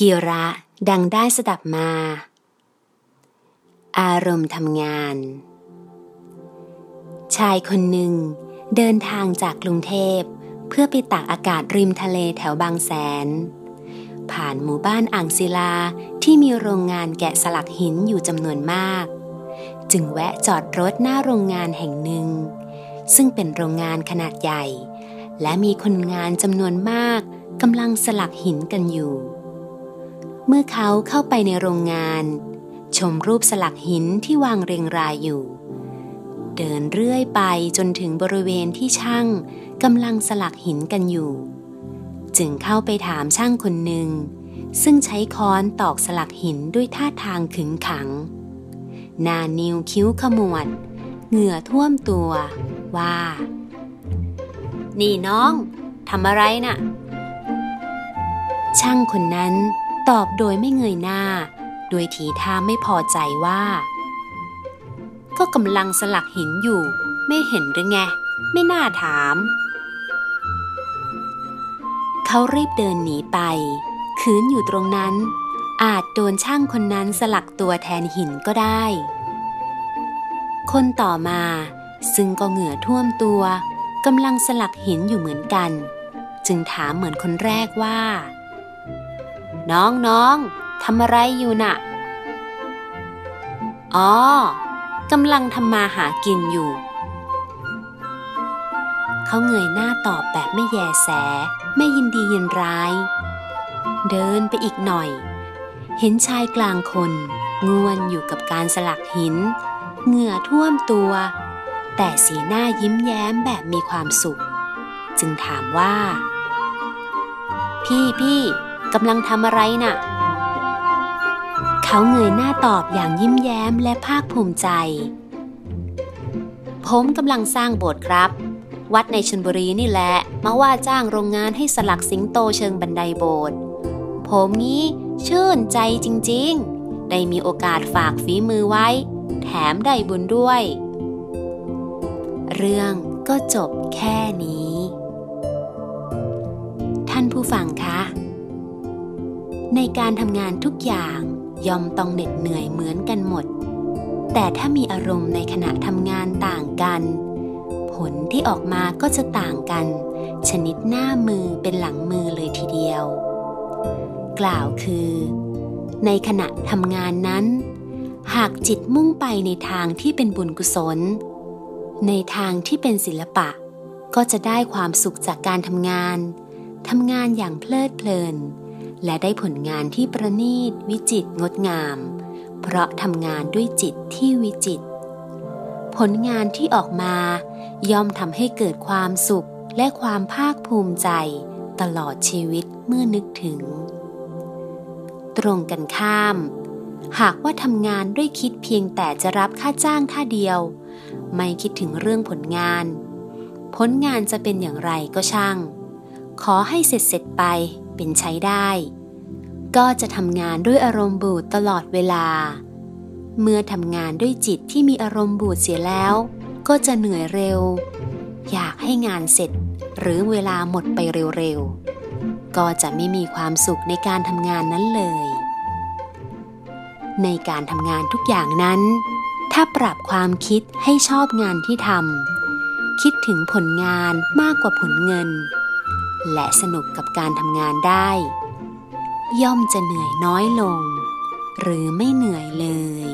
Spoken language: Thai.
กิระดังได้สดับมา อารมณ์ทำงาน ชายคนหนึ่ง เดินทางจากกรุงเทพ เพื่อไปตากอากาศริมทะเลแถวบางแสน ผ่านหมู่บ้านอ่างศิลาที่มีโรงงานแกะสลักหินอยู่จำนวนมาก จึงแวะจอดรถหน้าโรงงานแห่งหนึ่ง ซึ่งเป็นโรงงานขนาดใหญ่ และมีคนงานจำนวนมากกำลังสลักหินกันอยู่ เมื่อเขาเข้าไปในโรงงาน ชมรูปสลักหินที่วางเรียงรายอยู่ เดินเรื่อยไปจนถึงบริเวณที่ช่างกำลังสลักหินกันอยู่ จึงเข้าไปถามช่างคนหนึ่ง ซึ่งใช้ค้อนตอกสลักหินด้วยท่าทางขึงขังหน้านิ้วคิ้วขมวด เหงื่อท่วมตัวว่า นี่น้องทำอะไรนะ่ะ ช่างคนนั้น ตอบโดยไม่เงยหน้า โดยทีท่าไม่พอใจว่า ก็กำลังสลักหินอยู่ ไม่เห็นหรือไง ไม่น่าถาม เขารีบเดินหนีไป คืนอยู่ตรงนั้น อาจโดนช่างคนนั้นสลักตัวแทนหินก็ได้ คนต่อมาซึ่งก็เหงื่อท่วมตัวกำลังสลักหินอยู่เหมือนกัน จึงถามเหมือนคนแรกว่า น้องน้องทำอะไรอยู่น่ะ อ๋อกำลังทำมาหากินอยู่ เขาเงยหน้าตอบแบบไม่แยแส ไม่ยินดียินร้าย เดินไปอีกหน่อย เห็นชายกลางคนง่วนอยู่กับการสลักหิน เหงื่อท่วมตัว แต่สีหน้ายิ้มแย้มแบบมีความสุข จึงถามว่า พี่พี่ กำลังทำอะไรน่ะ เขาเงยหน้าตอบอย่างยิ้มแย้มและภาคภูมิใจ ผมกำลังสร้างโบสถ์ครับ วัดในชนบุรีนี่แหละ มาว่าจ้างโรงงานให้สลักสิงโตเชิงบันไดโบสถ์ผมงี้ชื่นใจจริงๆ ได้มีโอกาสฝากฝีมือไว้ แถมได้บุญด้วย เรื่องก็จบแค่นี้ ท่านผู้ฟังคะ ในการทำงานทุกอย่างย่อมต้องเหน็ดเหนื่อยเหมือนกันหมด แต่ถ้ามีอารมณ์ในขณะทำงานต่างกัน ผลที่ออกมาก็จะต่างกัน ชนิดหน้ามือเป็นหลังมือเลยทีเดียว กล่าวคือ ในขณะทำงานนั้น หากจิตมุ่งไปในทางที่เป็นบุญกุศล ในทางที่เป็นศิลปะ ก็จะได้ความสุขจากการทำงานทำงานอย่างเพลิดเพลิน และได้ผลงานที่ประณีตวิจิตรงดงาม เพราะทำงานด้วยจิตที่วิจิต ผลงานที่ออกมา ย่อมทำให้เกิดความสุขและความภาคภูมิใจ ตลอดชีวิตเมื่อนึกถึง ตรงกันข้าม หากว่าทำงานด้วยคิดเพียงแต่จะรับค่าจ้างท่าเดียว ไม่คิดถึงเรื่องผลงาน ผลงานจะเป็นอย่างไรก็ช่าง ขอให้เสร็จเสร็จไป เป็นใช้ได้ ก็จะทำงานด้วยอารมณ์บูดตลอดเวลา เมื่อทำงานด้วยจิตที่มีอารมณ์บูดเสียแล้ว ก็จะเหนื่อยเร็ว อยากให้งานเสร็จ หรือเวลาหมดไปเร็วๆ ก็จะไม่มีความสุขในการทำงานนั้นเลย ในการทำงานทุกอย่างนั้น ถ้าปรับความคิดให้ชอบงานที่ทำคิดถึงผลงานมากกว่าผลเงิน และสนุกกับการทำงานได้ ย่อมจะเหนื่อยน้อยลง หรือไม่เหนื่อยเลย